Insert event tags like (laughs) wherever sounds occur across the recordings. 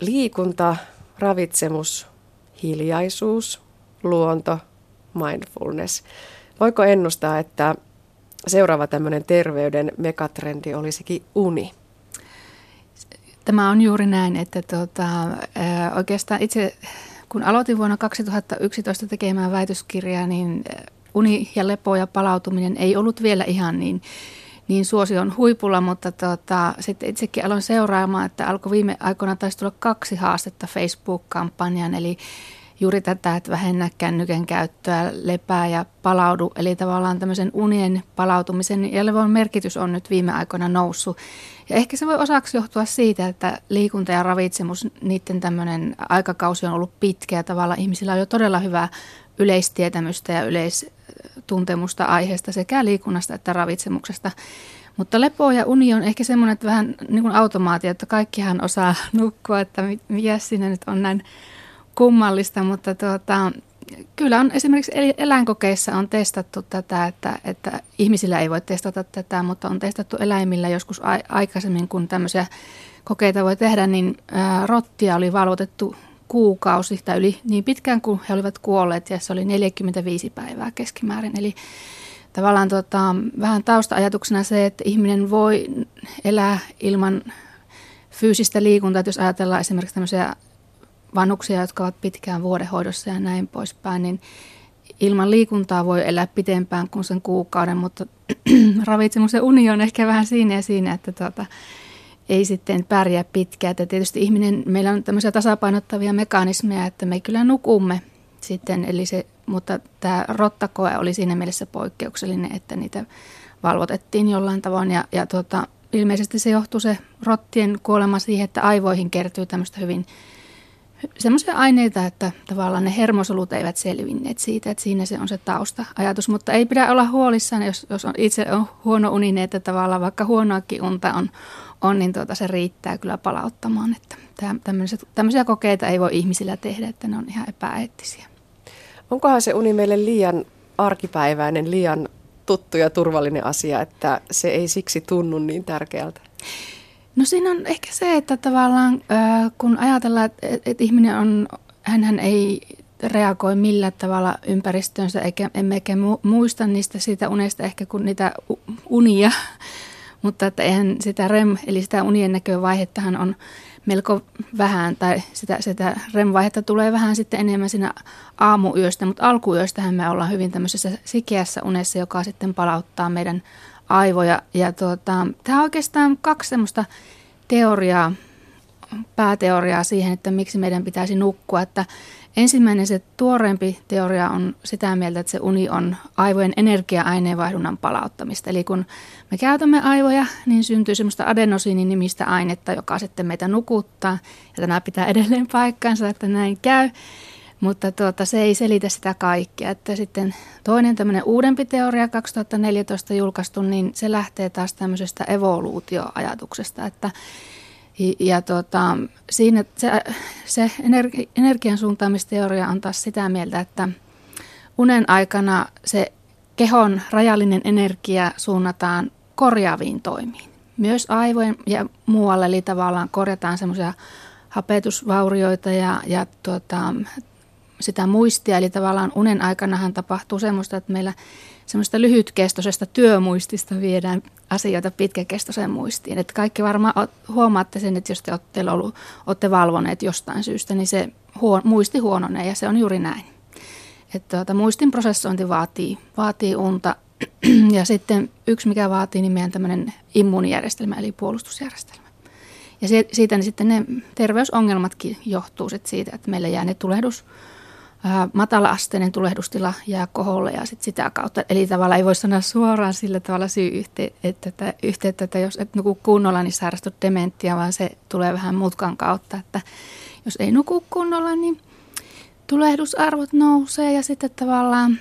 liikunta, ravitsemus, hiljaisuus, luonto, mindfulness. Voiko ennustaa, että seuraava tämmöinen terveyden megatrendi olisikin uni? Tämä on juuri näin, että tuota, oikeastaan itse kun aloitin vuonna 2011 tekemään väitöskirjaa, niin uni ja lepo ja palautuminen ei ollut vielä ihan niin, niin suosion huipulla, mutta tuota, sitten itsekin aloin seuraamaan, että alkoi viime aikoina taisi tulla kaksi haastetta Facebook-kampanjan, eli juuri tätä, että vähennä kännykän käyttöä, lepää ja palaudu. Eli tavallaan tämmöisen unien palautumisen ja levon merkitys on nyt viime aikoina noussut. Ja ehkä se voi osaksi johtua siitä, että liikunta ja ravitsemus, niiden tämmöinen aikakausi on ollut pitkä ja tavallaan ihmisillä on jo todella hyvää yleistietämystä ja yleistuntemusta aiheesta sekä liikunnasta että ravitsemuksesta. Mutta lepo ja uni on ehkä semmoinen, että vähän niin kuin automaatio, että kaikkihan osaa (laughs) nukkua, että mikä siinä nyt on näin kummallista, mutta tuota, kyllä on esimerkiksi eläinkokeissa on testattu tätä, että, että ihmisillä ei voi testata tätä, mutta on testattu eläimillä joskus aikaisemmin, kun tämmöisiä kokeita voi tehdä, niin rottia oli valvotettu kuukausi tai yli niin pitkään kuin he olivat kuolleet ja se oli 45 päivää keskimäärin. Eli tavallaan tota, vähän tausta-ajatuksena se, että ihminen voi elää ilman fyysistä liikuntaa, että jos ajatellaan esimerkiksi tämmöisiä vanhuksia, jotka ovat pitkään vuodehoidossa ja näin poispäin, niin ilman liikuntaa voi elää pitempään kuin sen kuukauden, mutta (clears throat) ravitsemus ja uni on ehkä vähän siinä ja siinä, että tuota, ei sitten pärjää pitkään. Että tietysti ihminen, meillä on tämmöisiä tasapainottavia mekanismeja, että me kyllä nukumme sitten, eli se, mutta tämä rottakoe oli siinä mielessä poikkeuksellinen, että niitä valvotettiin jollain tavoin ja, ja tuota, ilmeisesti se johtuu se rottien kuolema siihen, että aivoihin kertyy tämmöistä hyvin semmoisia aineita, että tavallaan ne hermosolut eivät selvinneet siitä, että siinä se on se tausta-ajatus. Mutta ei pidä olla huolissaan, jos, jos on, itse on huono uninen, että tavallaan vaikka huonoakin unta on, on niin tuota, se riittää kyllä palauttamaan. Että tämmöisiä kokeita ei voi ihmisillä tehdä, että ne on ihan epäeettisiä. Onkohan se uni meille liian arkipäiväinen, liian tuttu ja turvallinen asia, että se ei siksi tunnu niin tärkeältä? No siinä on ehkä se, että tavallaan kun ajatellaan, että, että ihminen on, hän ei reagoi millä tavalla ympäristöönsä, eikä, emmekä muista niistä siitä unesta ehkä kuin niitä unia, mutta että eihän sitä REM, eli sitä unien näkövaihettahan on melko vähän, tai sitä, sitä REM-vaihetta tulee vähän sitten enemmän siinä aamuyöstä, mutta alkuyöstähän me ollaan hyvin tämmöisessä sikeässä unessa, joka sitten palauttaa meidän aivoja. Ja tuota, tämä on oikeastaan kaksi semmoista teoriaa, pääteoriaa siihen, että miksi meidän pitäisi nukkua. Että ensimmäinen se tuoreempi teoria on sitä mieltä, että se uni on aivojen energia-aineenvaihdunnan palauttamista. Eli kun me käytämme aivoja, niin syntyy semmoista adenosiinin nimistä ainetta, joka sitten meitä nukuttaa. Ja tämä pitää edelleen paikkansa, että näin käy. Mutta tuota, se ei selitä sitä kaikkea. Että sitten toinen tämmöinen uudempi teoria 2014 julkaistu, niin se lähtee taas tämmöisestä evoluutioajatuksesta, että ja tuota, siinä se, se energi, energian suuntaamisteoria on taas sitä mieltä, että unen aikana se kehon rajallinen energia suunnataan korjaaviin toimiin. Myös aivojen ja muualle, eli tavallaan korjataan semmoisia hapetusvaurioita ja, ja tuota, sitä muistia, eli tavallaan unen aikanahan tapahtuu semmoista, että meillä semmoista lyhytkestoisesta työmuistista viedään asioita pitkäkestoiseen muistiin. Että kaikki varmaan huomaatte sen, että jos te olette, ollut, olette valvoneet jostain syystä, niin se huon, muisti huononee ja se on juuri näin. Että tuota, muistin prosessointi vaatii, vaatii unta (clears throat) ja sitten yksi, mikä vaatii, niin meidän tämmöinen immuunijärjestelmä eli puolustusjärjestelmä. Ja siitä niin sitten ne terveysongelmatkin johtuu siitä, että meillä jää ne tulehdus, matala-asteinen tulehdustila jää koholle ja sit sitä kautta. Eli tavallaan ei voi sanoa suoraan sillä tavalla syy että, että, yhteyttä, että jos et nuku kunnolla, niin sairastut dementtiä, vaan se tulee vähän mutkan kautta, että jos ei nuku kunnolla, niin tulehdusarvot nousee ja sitten tavallaan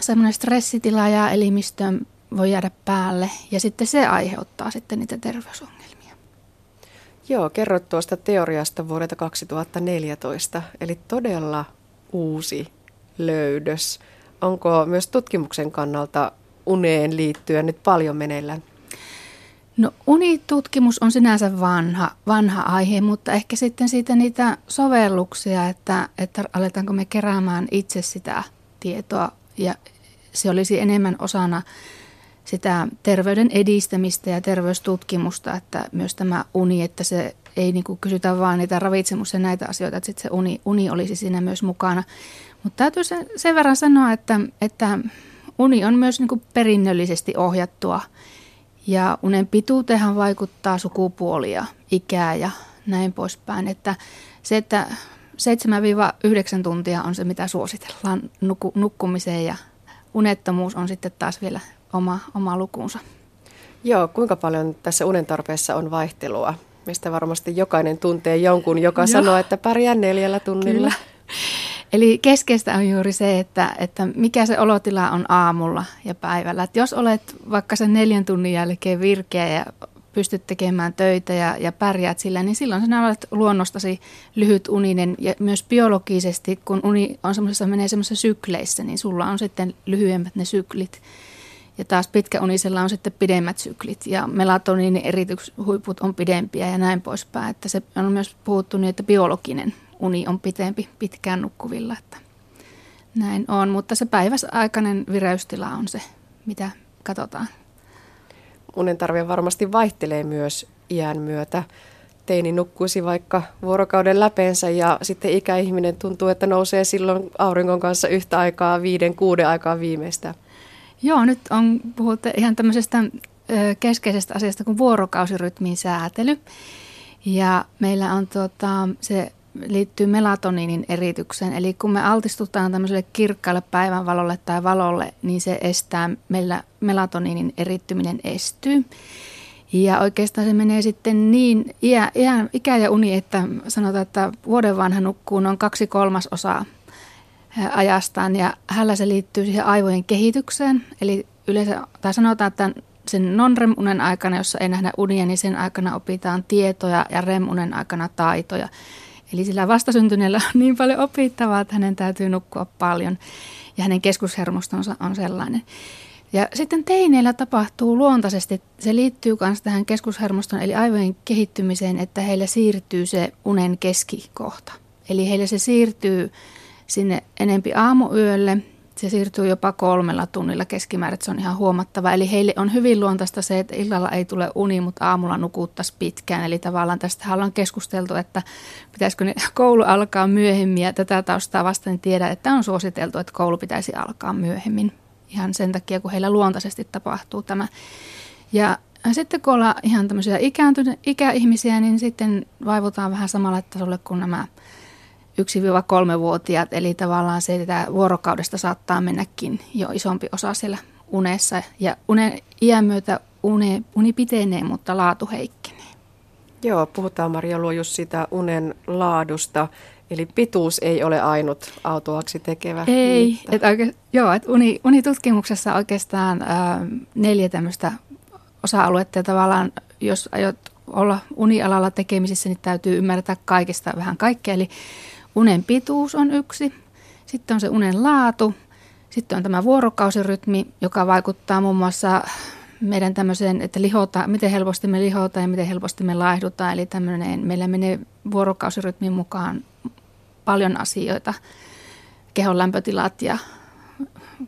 semmoinen stressitila ja elimistön voi jäädä päälle ja sitten se aiheuttaa sitten niitä terveysongelmia. Joo, kerrot tuosta teoriasta vuodelta 2014, eli todella uusi löydös. Onko myös tutkimuksen kannalta uneen liittyen nyt paljon meneillään? No unitutkimus on sinänsä vanha, vanha aihe, mutta ehkä sitten siitä niitä sovelluksia, että, että aletaanko me keräämään itse sitä tietoa ja se olisi enemmän osana sitä terveyden edistämistä ja terveystutkimusta, että myös tämä uni, että se ei niin kysytä vaan niitä ravitsemus ja näitä asioita, että sitten se uni, uni olisi siinä myös mukana. Mutta täytyy sen, sen verran sanoa, että, että uni on myös niin perinnöllisesti ohjattua ja unen pituuteenhan vaikuttaa sukupuoli ja ikää ja näin poispäin. Että se, että 7-9 tuntia on se, mitä suositellaan nukkumiseen ja unettomuus on sitten taas vielä oma, oma lukunsa. Joo, kuinka paljon tässä unen tarpeessa on vaihtelua? Mistä varmasti jokainen tuntee jonkun, joka Joo. sanoo, että pärjää neljällä tunnilla. Kyllä. Eli keskeistä on juuri se, että, että mikä se olotila on aamulla ja päivällä. Että jos olet vaikka sen neljän tunnin jälkeen virkeä ja pystyt tekemään töitä ja, ja pärjäät sillä, niin silloin sinä olet luonnostasi lyhyt uninen ja myös biologisesti, kun uni on semmoisessa, menee semmoisessa sykleissä, niin sulla on sitten lyhyemmät ne syklit. Ja taas pitkäunisella on sitten pidemmät syklit ja melatoniinin erityshuiput on pidempiä ja näin poispäin. Että se on myös puhuttu niin, että biologinen uni on pitempi pitkään nukkuvilla, että näin on. Mutta se päiväsaikainen vireystila on se, mitä katsotaan. Unen tarve varmasti vaihtelee myös iän myötä. Teini nukkuisi vaikka vuorokauden läpeensä ja sitten ikäihminen tuntuu, että nousee silloin auringon kanssa yhtä aikaa, viiden, kuuden aikaa viimeistä. Joo, nyt on puhuttu ihan tämmöisestä keskeisestä asiasta kuin vuorokausirytmin säätely. Ja meillä on tota, se liittyy melatoniinin eritykseen. Eli kun me altistutaan tämmöiselle kirkkaalle päivänvalolle tai valolle, niin se estää, meillä melatoniinin erittyminen estyy. Ja oikeastaan se menee sitten niin iä, iä, ikä ja uni, että sanotaan, että vuoden vanha nukkuu noin kaksi kolmasosaa ajastaan ja hänellä se liittyy siihen aivojen kehitykseen. Eli yleensä, tai sanotaan, että sen non-REM-unen aikana, jossa ei nähdä unia, niin sen aikana opitaan tietoja ja REM-unen aikana taitoja. Eli sillä vastasyntyneellä on niin paljon opittavaa, että hänen täytyy nukkua paljon ja hänen keskushermostonsa on sellainen. Ja sitten teineillä tapahtuu luontaisesti, se liittyy myös tähän keskushermoston eli aivojen kehittymiseen, että heillä siirtyy se unen keskikohta. Eli heillä se siirtyy sinne enempi aamuyölle se siirtyy jopa kolmella tunnilla keskimäärin, se on ihan huomattava. Eli heille on hyvin luontaista se, että illalla ei tule uni, mutta aamulla nukuttaisiin pitkään. Eli tavallaan tästä ollaan keskusteltu, että pitäisikö ne koulu alkaa myöhemmin. Ja tätä taustaa vasten tiedä, että on suositeltu, että koulu pitäisi alkaa myöhemmin. Ihan sen takia, kun heillä luontaisesti tapahtuu tämä. Ja sitten kun ollaan ihan tämmöisiä ikäihmisiä, niin sitten vaivutaan vähän samalla tasolle kuin nämä 1-3-vuotiaat, eli tavallaan se, että vuorokaudesta saattaa mennäkin jo isompi osa siellä unessa. Ja unen iän myötä une, uni pitenee, mutta laatu heikkenee. Joo, puhutaan Maria Luojus siitä unen laadusta. Eli pituus ei ole ainut autoaksi tekevä. Ei, et oike, joo, et uni, unitutkimuksessa oikeastaan ää, neljä tämmöistä osa-aluetta ja tavallaan jos aiot olla unialalla tekemisissä, niin täytyy ymmärtää kaikista vähän kaikkea. Eli Unen pituus on yksi, sitten on se unen laatu, sitten on tämä vuorokausirytmi, joka vaikuttaa muun muassa meidän tämmöiseen, että lihota, miten helposti me lihotaan ja miten helposti me laihdutaan. Eli tämmöinen, meillä menee vuorokausirytmin mukaan paljon asioita, kehon lämpötilat ja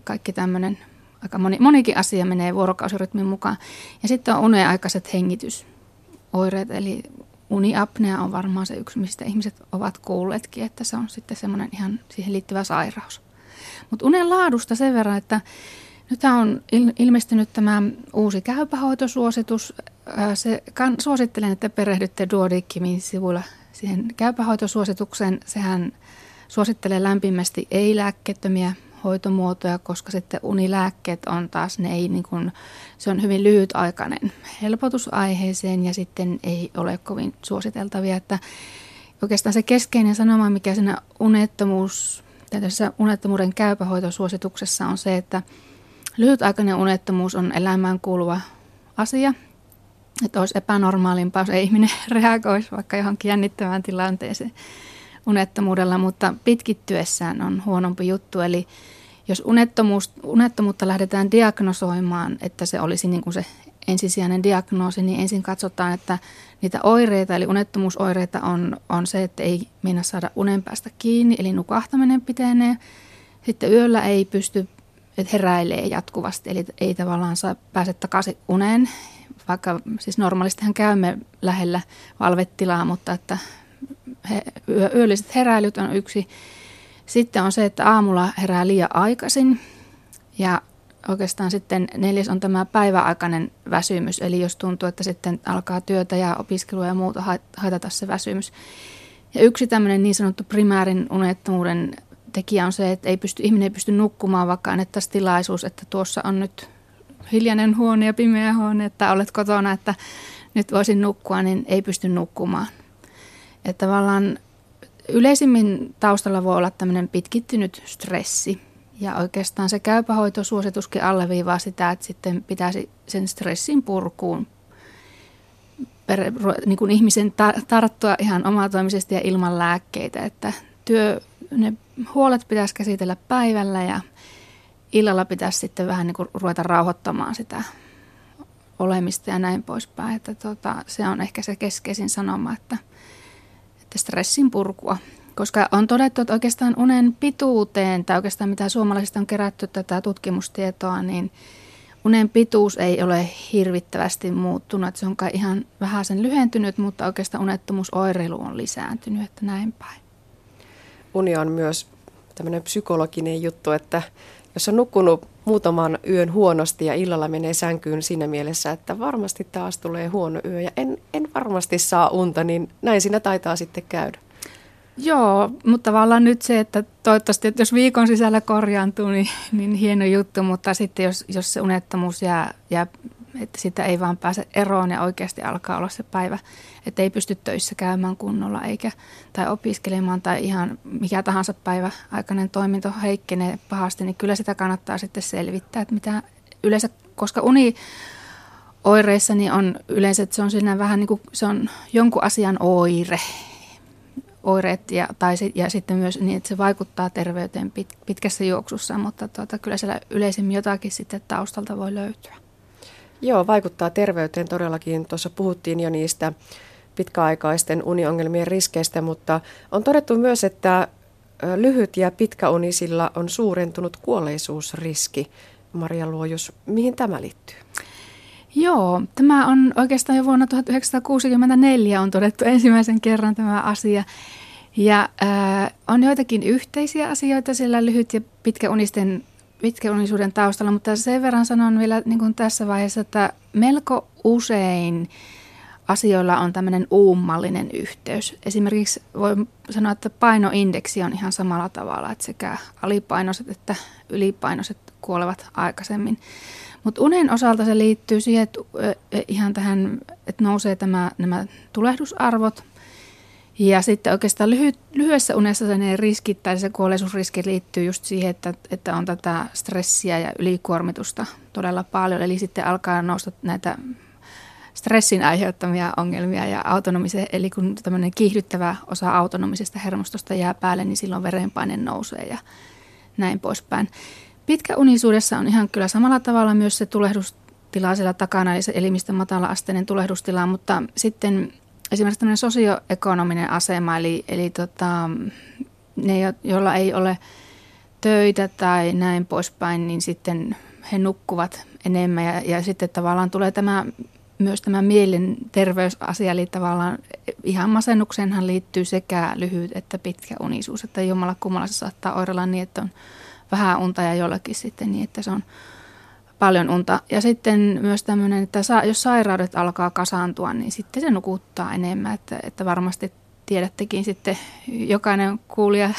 kaikki tämmöinen, aika moni, monikin asia menee vuorokausirytmin mukaan. Ja sitten on uneaikaiset hengitysoireet, eli uniapnea on varmaan se yksi, mistä ihmiset ovat kuulleetkin, että se on sitten semmoinen ihan siihen liittyvä sairaus. Mutta unen laadusta sen verran, että nyt on ilmestynyt tämä uusi käypähoitosuositus. Se, kan, suosittelen, että perehdytte Duodickimin sivuilla siihen käypähoitosuositukseen. Sehän suosittelee lämpimästi ei-lääkkeettömiä hoitomuotoja, koska sitten unilääkkeet on taas, ne ei niin kuin, se on hyvin lyhytaikainen helpotusaiheeseen ja sitten ei ole kovin suositeltavia, että oikeastaan se keskeinen sanoma, mikä siinä unettomuus, tässä unettomuuden käypähoitosuosituksessa on se, että lyhytaikainen unettomuus on elämään kuuluva asia, että olisi epänormaalimpaa, jos ei ihminen (laughs) reagoisi vaikka johonkin jännittävään tilanteeseen unettomuudella, mutta pitkittyessään on huonompi juttu. Eli jos unettomuus, unettomuutta lähdetään diagnosoimaan, että se olisi niin kuin se ensisijainen diagnoosi, niin ensin katsotaan, että niitä oireita, eli unettomuusoireita on, on se, että ei mennä saada unen päästä kiinni, eli nukahtaminen pitenee. Sitten yöllä ei pysty, että heräilee jatkuvasti, eli ei tavallaan saa pääse takaisin uneen, vaikka siis normaalistihan käymme lähellä valvetilaa, mutta että he, yölliset heräilyt on yksi. Sitten on se, että aamulla herää liian aikaisin ja oikeastaan sitten neljäs on tämä päiväaikainen väsymys, eli jos tuntuu, että sitten alkaa työtä ja opiskelua ja muuta haitata se väsymys. Ja yksi tämmöinen niin sanottu primäärin unettomuuden tekijä on se, että ei pysty, ihminen ei pysty nukkumaan, vaikka annettaisiin tilaisuus, että tuossa on nyt hiljainen huone ja pimeä huone, että olet kotona, että nyt voisin nukkua, niin ei pysty nukkumaan. Että tavallaan yleisimmin taustalla voi olla tämmöinen pitkittynyt stressi. Ja oikeastaan se käypähoitosuosituskin alleviivaa sitä, että sitten pitäisi sen stressin purkuun niin kuin ihmisen tarttua ihan omatoimisesti ja ilman lääkkeitä. Että työ, ne huolet pitäisi käsitellä päivällä ja illalla pitäisi sitten vähän niin kuin ruveta rauhoittamaan sitä olemista ja näin poispäin. Että tota, se on ehkä se keskeisin sanoma, että, että stressin purkua. Koska on todettu, että oikeastaan unen pituuteen, tai oikeastaan mitä suomalaisista on kerätty tätä tutkimustietoa, niin unen pituus ei ole hirvittävästi muuttunut. Että se on kai ihan vähän sen lyhentynyt, mutta oikeastaan unettomuusoireilu on lisääntynyt, että näin päin. Uni on myös tämmöinen psykologinen juttu, että jos on nukkunut muutaman yön huonosti ja illalla menee sänkyyn siinä mielessä, että varmasti taas tulee huono yö ja en, en varmasti saa unta, niin näin siinä taitaa sitten käydä. Joo, mutta tavallaan nyt se, että toivottavasti, että jos viikon sisällä korjaantuu, niin, niin hieno juttu, mutta sitten jos, jos se unettomuus jää, jää että sitä ei vaan pääse eroon ja oikeasti alkaa olla se päivä, että ei pysty töissä käymään kunnolla eikä tai opiskelemaan tai ihan mikä tahansa päivä aikainen toiminto heikkenee pahasti, niin kyllä sitä kannattaa sitten selvittää, että mitä yleensä, koska uni oireissa niin on yleensä, että se on siinä vähän niin kuin se on jonkun asian oire, oireet ja, tai, ja sitten myös niin, että se vaikuttaa terveyteen pit, pitkässä juoksussa, mutta tuota, kyllä siellä yleisemmin jotakin sitten taustalta voi löytyä. Joo, vaikuttaa terveyteen todellakin. Tuossa puhuttiin jo niistä pitkäaikaisten uniongelmien riskeistä, mutta on todettu myös, että lyhyt ja pitkäunisilla on suurentunut kuolleisuusriski. Maria Luojus, mihin tämä liittyy? Joo, tämä on oikeastaan jo vuonna 1964 on todettu ensimmäisen kerran tämä asia. Ja äh, on joitakin yhteisiä asioita sillä lyhyt- ja pitkäunisten pitkäunisuuden taustalla, mutta sen verran sanon vielä niin kuin tässä vaiheessa, että melko usein asioilla on tämmöinen uummallinen yhteys. Esimerkiksi voi sanoa, että painoindeksi on ihan samalla tavalla, että sekä alipainoiset että ylipainoiset kuolevat aikaisemmin. Mutta unen osalta se liittyy siihen, että ihan tähän, että nousee tämä, nämä tulehdusarvot – ja sitten oikeastaan lyhy, lyhyessä unessa ne riskit tai se kuolleisuusriski liittyy just siihen, että, että on tätä stressiä ja ylikuormitusta todella paljon. Eli sitten alkaa nousta näitä stressin aiheuttamia ongelmia ja autonomisen, eli kun tämmöinen kiihdyttävä osa autonomisesta hermostosta jää päälle, niin silloin verenpaine nousee ja näin poispäin. Pitkäunisuudessa on ihan kyllä samalla tavalla myös se tulehdustila siellä takana, eli se elimistön matala-asteinen tulehdustila, mutta sitten esimerkiksi tämmöinen sosioekonominen asema, eli, eli tota, ne, joilla ei ole töitä tai näin poispäin, niin sitten he nukkuvat enemmän. Ja, ja sitten tavallaan tulee tämä myös tämä mielenterveysasia, eli tavallaan ihan masennukseenhan liittyy sekä lyhyt että pitkä unisuus, että jommalla kummalla se saattaa oirella niin, että on vähän unta ja jollakin sitten niin, että se on paljon unta. Ja sitten myös tämmöinen, että jos sairaudet alkaa kasaantua, niin sitten se nukuttaa enemmän. Että, että varmasti tiedättekin sitten, jokainen kuulija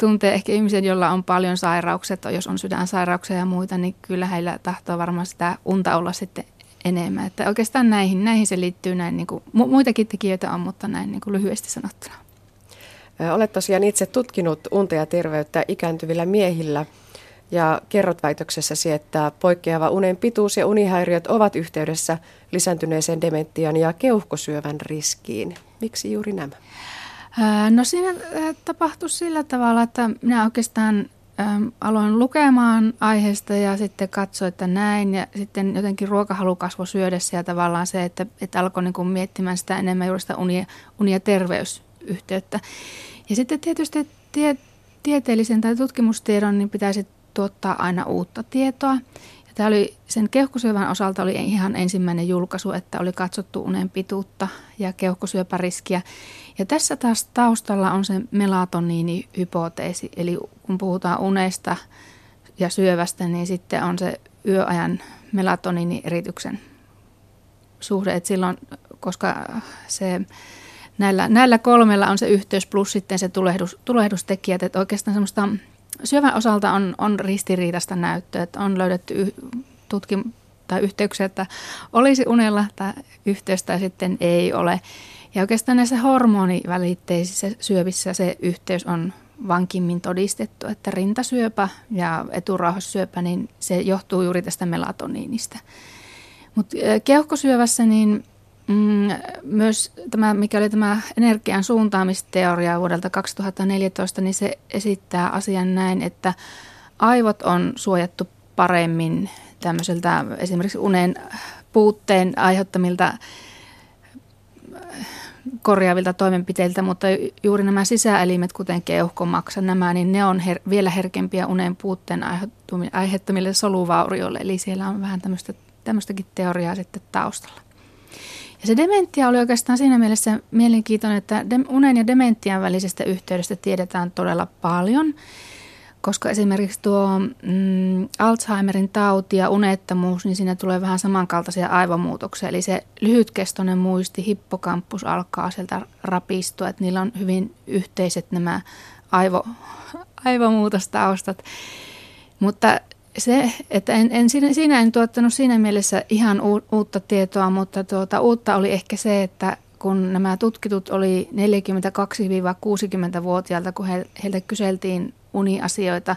tuntee ehkä ihmisen, jolla on paljon sairauksia, jos on sydänsairauksia ja muita, niin kyllä heillä tahtoo varmaan sitä unta olla sitten enemmän. Että oikeastaan näihin, näihin se liittyy näin, niin kuin, muitakin tekijöitä on, mutta näin niin kuin lyhyesti sanottuna. Olet tosiaan itse tutkinut unta ja terveyttä ikääntyvillä miehillä – ja kerrot väitöksessäsi, että poikkeava unen pituus ja unihäiriöt ovat yhteydessä lisääntyneeseen dementian ja keuhkosyövän riskiin. Miksi juuri nämä? No siinä tapahtui sillä tavalla, että minä oikeastaan aloin lukemaan aiheesta ja sitten katsoin, että näin. Ja sitten jotenkin ruokahalu kasvoi syödessä ja tavallaan se, että, että alkoi niin kuin miettimään sitä enemmän juuri sitä uni, uni- ja terveysyhteyttä. Ja sitten tietysti tie, tieteellisen tai tutkimustiedon niin pitäisi tuottaa aina uutta tietoa. Ja tämä oli, sen keuhkosyövän osalta oli ihan ensimmäinen julkaisu, että oli katsottu unen pituutta ja keuhkosyöpäriskiä. Ja tässä taas taustalla on se melatoniinihypoteesi, eli kun puhutaan unesta ja syövästä, niin sitten on se yöajan melatoniinierityksen suhde, että silloin, koska se näillä, näillä kolmella on se yhteys plus sitten se tulehdus, tulehdustekijät, että oikeastaan semmoista syövän osalta on, on ristiriidasta näyttöä, että on löydetty y, tutkim, tai yhteyksiä, että olisi unella tai yhteys tai sitten ei ole. Ja oikeastaan näissä hormonivälitteisissä syövissä se yhteys on vankimmin todistettu, että rintasyöpä ja eturauhassyöpä, niin se johtuu juuri tästä melatoniinista. Mutta keuhkosyövässä niin mm, myös tämä, mikä oli tämä energian suuntaamisteoria vuodelta 2014, niin se esittää asian näin, että aivot on suojattu paremmin tämmöiseltä esimerkiksi unen puutteen aiheuttamilta korjaavilta toimenpiteiltä, mutta juuri nämä sisäelimet, kuten keuhkomaksa, nämä, niin ne on her- vielä herkempiä unen puutteen aiheuttamille soluvaurioille. Eli siellä on vähän tämmöistä, tämmöistäkin teoriaa sitten taustalla. Ja se dementia oli oikeastaan siinä mielessä mielenkiintoinen, että unen ja dementian välisestä yhteydestä tiedetään todella paljon – koska esimerkiksi tuo mm, Alzheimerin tauti ja unettomuus, niin siinä tulee vähän samankaltaisia aivomuutoksia. Eli se lyhytkestoinen muisti, hippokampus alkaa sieltä rapistua, että niillä on hyvin yhteiset nämä aivo, (laughs) aivomuutostaustat. Mutta se, että en, en, siinä, siinä en tuottanut siinä mielessä ihan u, uutta tietoa, mutta tuota, uutta oli ehkä se, että kun nämä tutkitut oli 42-60-vuotiailta, kun he, heiltä kyseltiin uniasioita,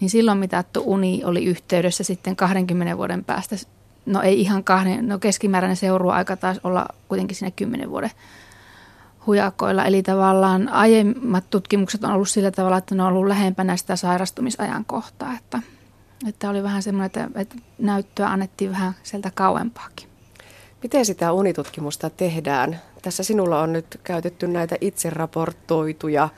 niin silloin mitattu uni oli yhteydessä sitten 20 vuoden päästä. No ei ihan kahden, no keskimääräinen seuruaika taisi olla kuitenkin siinä 10 vuoden hujakoilla. Eli tavallaan aiemmat tutkimukset on ollut sillä tavalla, että ne on ollut lähempänä sitä sairastumisajan kohtaa. Että, että oli vähän semmoinen, että, että näyttöä annettiin vähän sieltä kauempaakin. Miten sitä unitutkimusta tehdään? Tässä sinulla on nyt käytetty näitä itse raportoituja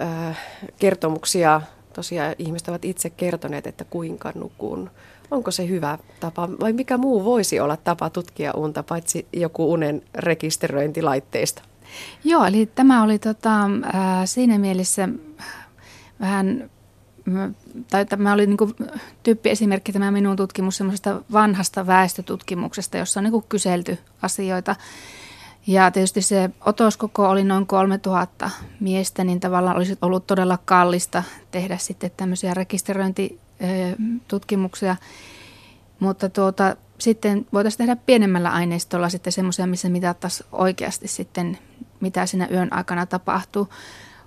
Äh, kertomuksia. Tosiaan ihmiset ovat itse kertoneet, että kuinka nukun. Onko se hyvä tapa vai mikä muu voisi olla tapa tutkia unta, paitsi joku unen rekisteröintilaitteista? Joo, eli tämä oli tota, äh, siinä mielessä vähän, tai tämä oli niin tyyppiesimerkki tämä minun tutkimus semmoisesta vanhasta väestötutkimuksesta, jossa on niin kyselty asioita. Ja tietysti se otoskoko oli noin 3000 miestä, niin tavallaan olisi ollut todella kallista tehdä sitten tämmöisiä rekisteröintitutkimuksia. Mutta tuota, sitten voitaisiin tehdä pienemmällä aineistolla sitten semmoisia, missä mitattaisiin oikeasti sitten, mitä siinä yön aikana tapahtuu.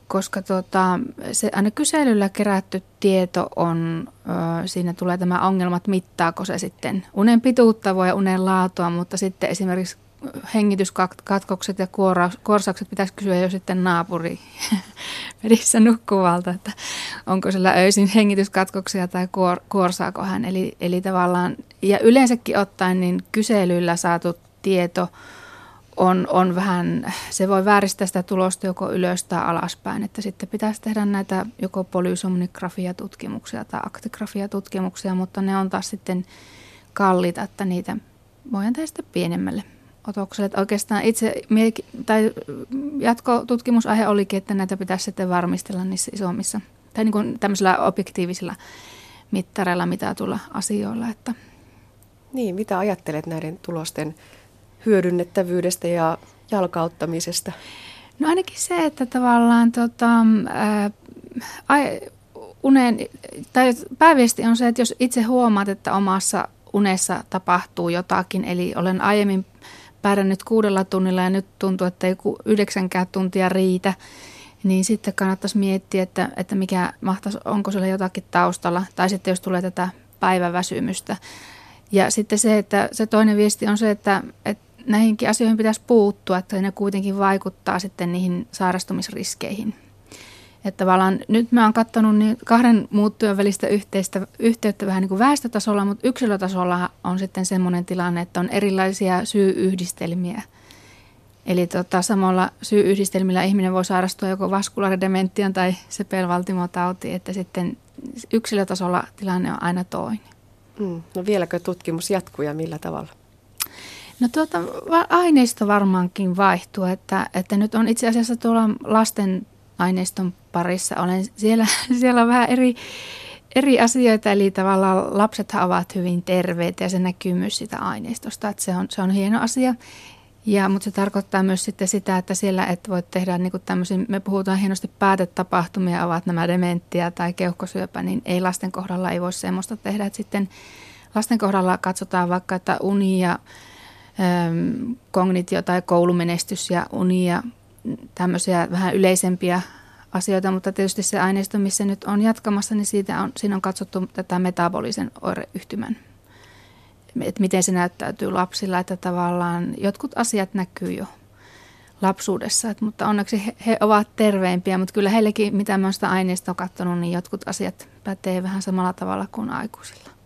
Koska tuota, se aina kyselyllä kerätty tieto on, ö, siinä tulee tämä ongelma, että mittaako se sitten unen pituutta voi unen laatua, mutta sitten esimerkiksi hengityskatkokset ja korsaukset pitäisi kysyä jo sitten naapuri (laughs) pedissä nukkuvalta, että onko sillä öisin hengityskatkoksia tai kuor, kuorsaako hän. Eli, eli tavallaan, ja yleensäkin ottaen niin kyselyllä saatu tieto on, on vähän, se voi vääristää sitä tulosta joko ylös tai alaspäin, että sitten pitäisi tehdä näitä joko polysomnigrafia-tutkimuksia tai aktigrafia-tutkimuksia, mutta ne on taas sitten kalliita, että niitä voidaan tehdä sitten pienemmälle otokselle. Että oikeastaan itse tai jatkotutkimusaihe olikin, että näitä pitäisi sitten varmistella niissä isommissa tai niin kuin tämmöisillä objektiivisilla mittareilla mitatulla asioilla. Että. Niin, mitä ajattelet näiden tulosten hyödynnettävyydestä ja jalkauttamisesta? No ainakin se, että tavallaan tota, ää, unen, tai pääviesti on se, että jos itse huomaat, että omassa unessa tapahtuu jotakin, eli olen aiemmin pärjännyt kuudella tunnilla ja nyt tuntuu, että ei yhdeksänkään tuntia riitä, niin sitten kannattaisi miettiä, että, että mikä mahtaisi, onko siellä jotakin taustalla, tai sitten jos tulee tätä päiväväsymystä. Ja sitten se, että se toinen viesti on se, että, että näihinkin asioihin pitäisi puuttua, että ne kuitenkin vaikuttaa sitten niihin sairastumisriskeihin. Että tavallaan nyt mä oon katsonut niin kahden muuttujan välistä yhteistä, yhteyttä vähän niin kuin väestötasolla, mutta yksilötasolla on sitten semmoinen tilanne, että on erilaisia syy-yhdistelmiä. Eli tota, samalla syy-yhdistelmillä ihminen voi sairastua joko vaskulaaridementian tai sepelvaltimotauti, että sitten yksilötasolla tilanne on aina toinen. Mm. No vieläkö tutkimus jatkuu ja millä tavalla? No tuota, aineisto varmaankin vaihtuu, että, että nyt on itse asiassa tuolla lasten aineiston parissa. Olen siellä, (laughs) siellä on vähän eri, eri asioita, eli tavallaan lapset ovat hyvin terveitä ja se näkyy myös sitä aineistosta, että se on, se on hieno asia. Ja, mutta se tarkoittaa myös sitten sitä, että siellä et voi tehdä niin kuin tämmöisiä, me puhutaan hienosti päätetapahtumia, ovat nämä dementtiä tai keuhkosyöpä, niin ei lasten kohdalla ei voi semmoista tehdä. Että sitten lasten kohdalla katsotaan vaikka, että uni ja kognitio tai koulumenestys ja uni ja tämmöisiä vähän yleisempiä asioita, mutta tietysti se aineisto, missä nyt on jatkamassa, niin siitä on, siinä on katsottu tätä metabolisen oireyhtymän, että miten se näyttäytyy lapsilla, että tavallaan jotkut asiat näkyy jo lapsuudessa, että, mutta onneksi he, he ovat terveempiä, mutta kyllä heillekin, mitä mä sitä aineistoa katsonut, niin jotkut asiat pätee vähän samalla tavalla kuin aikuisilla.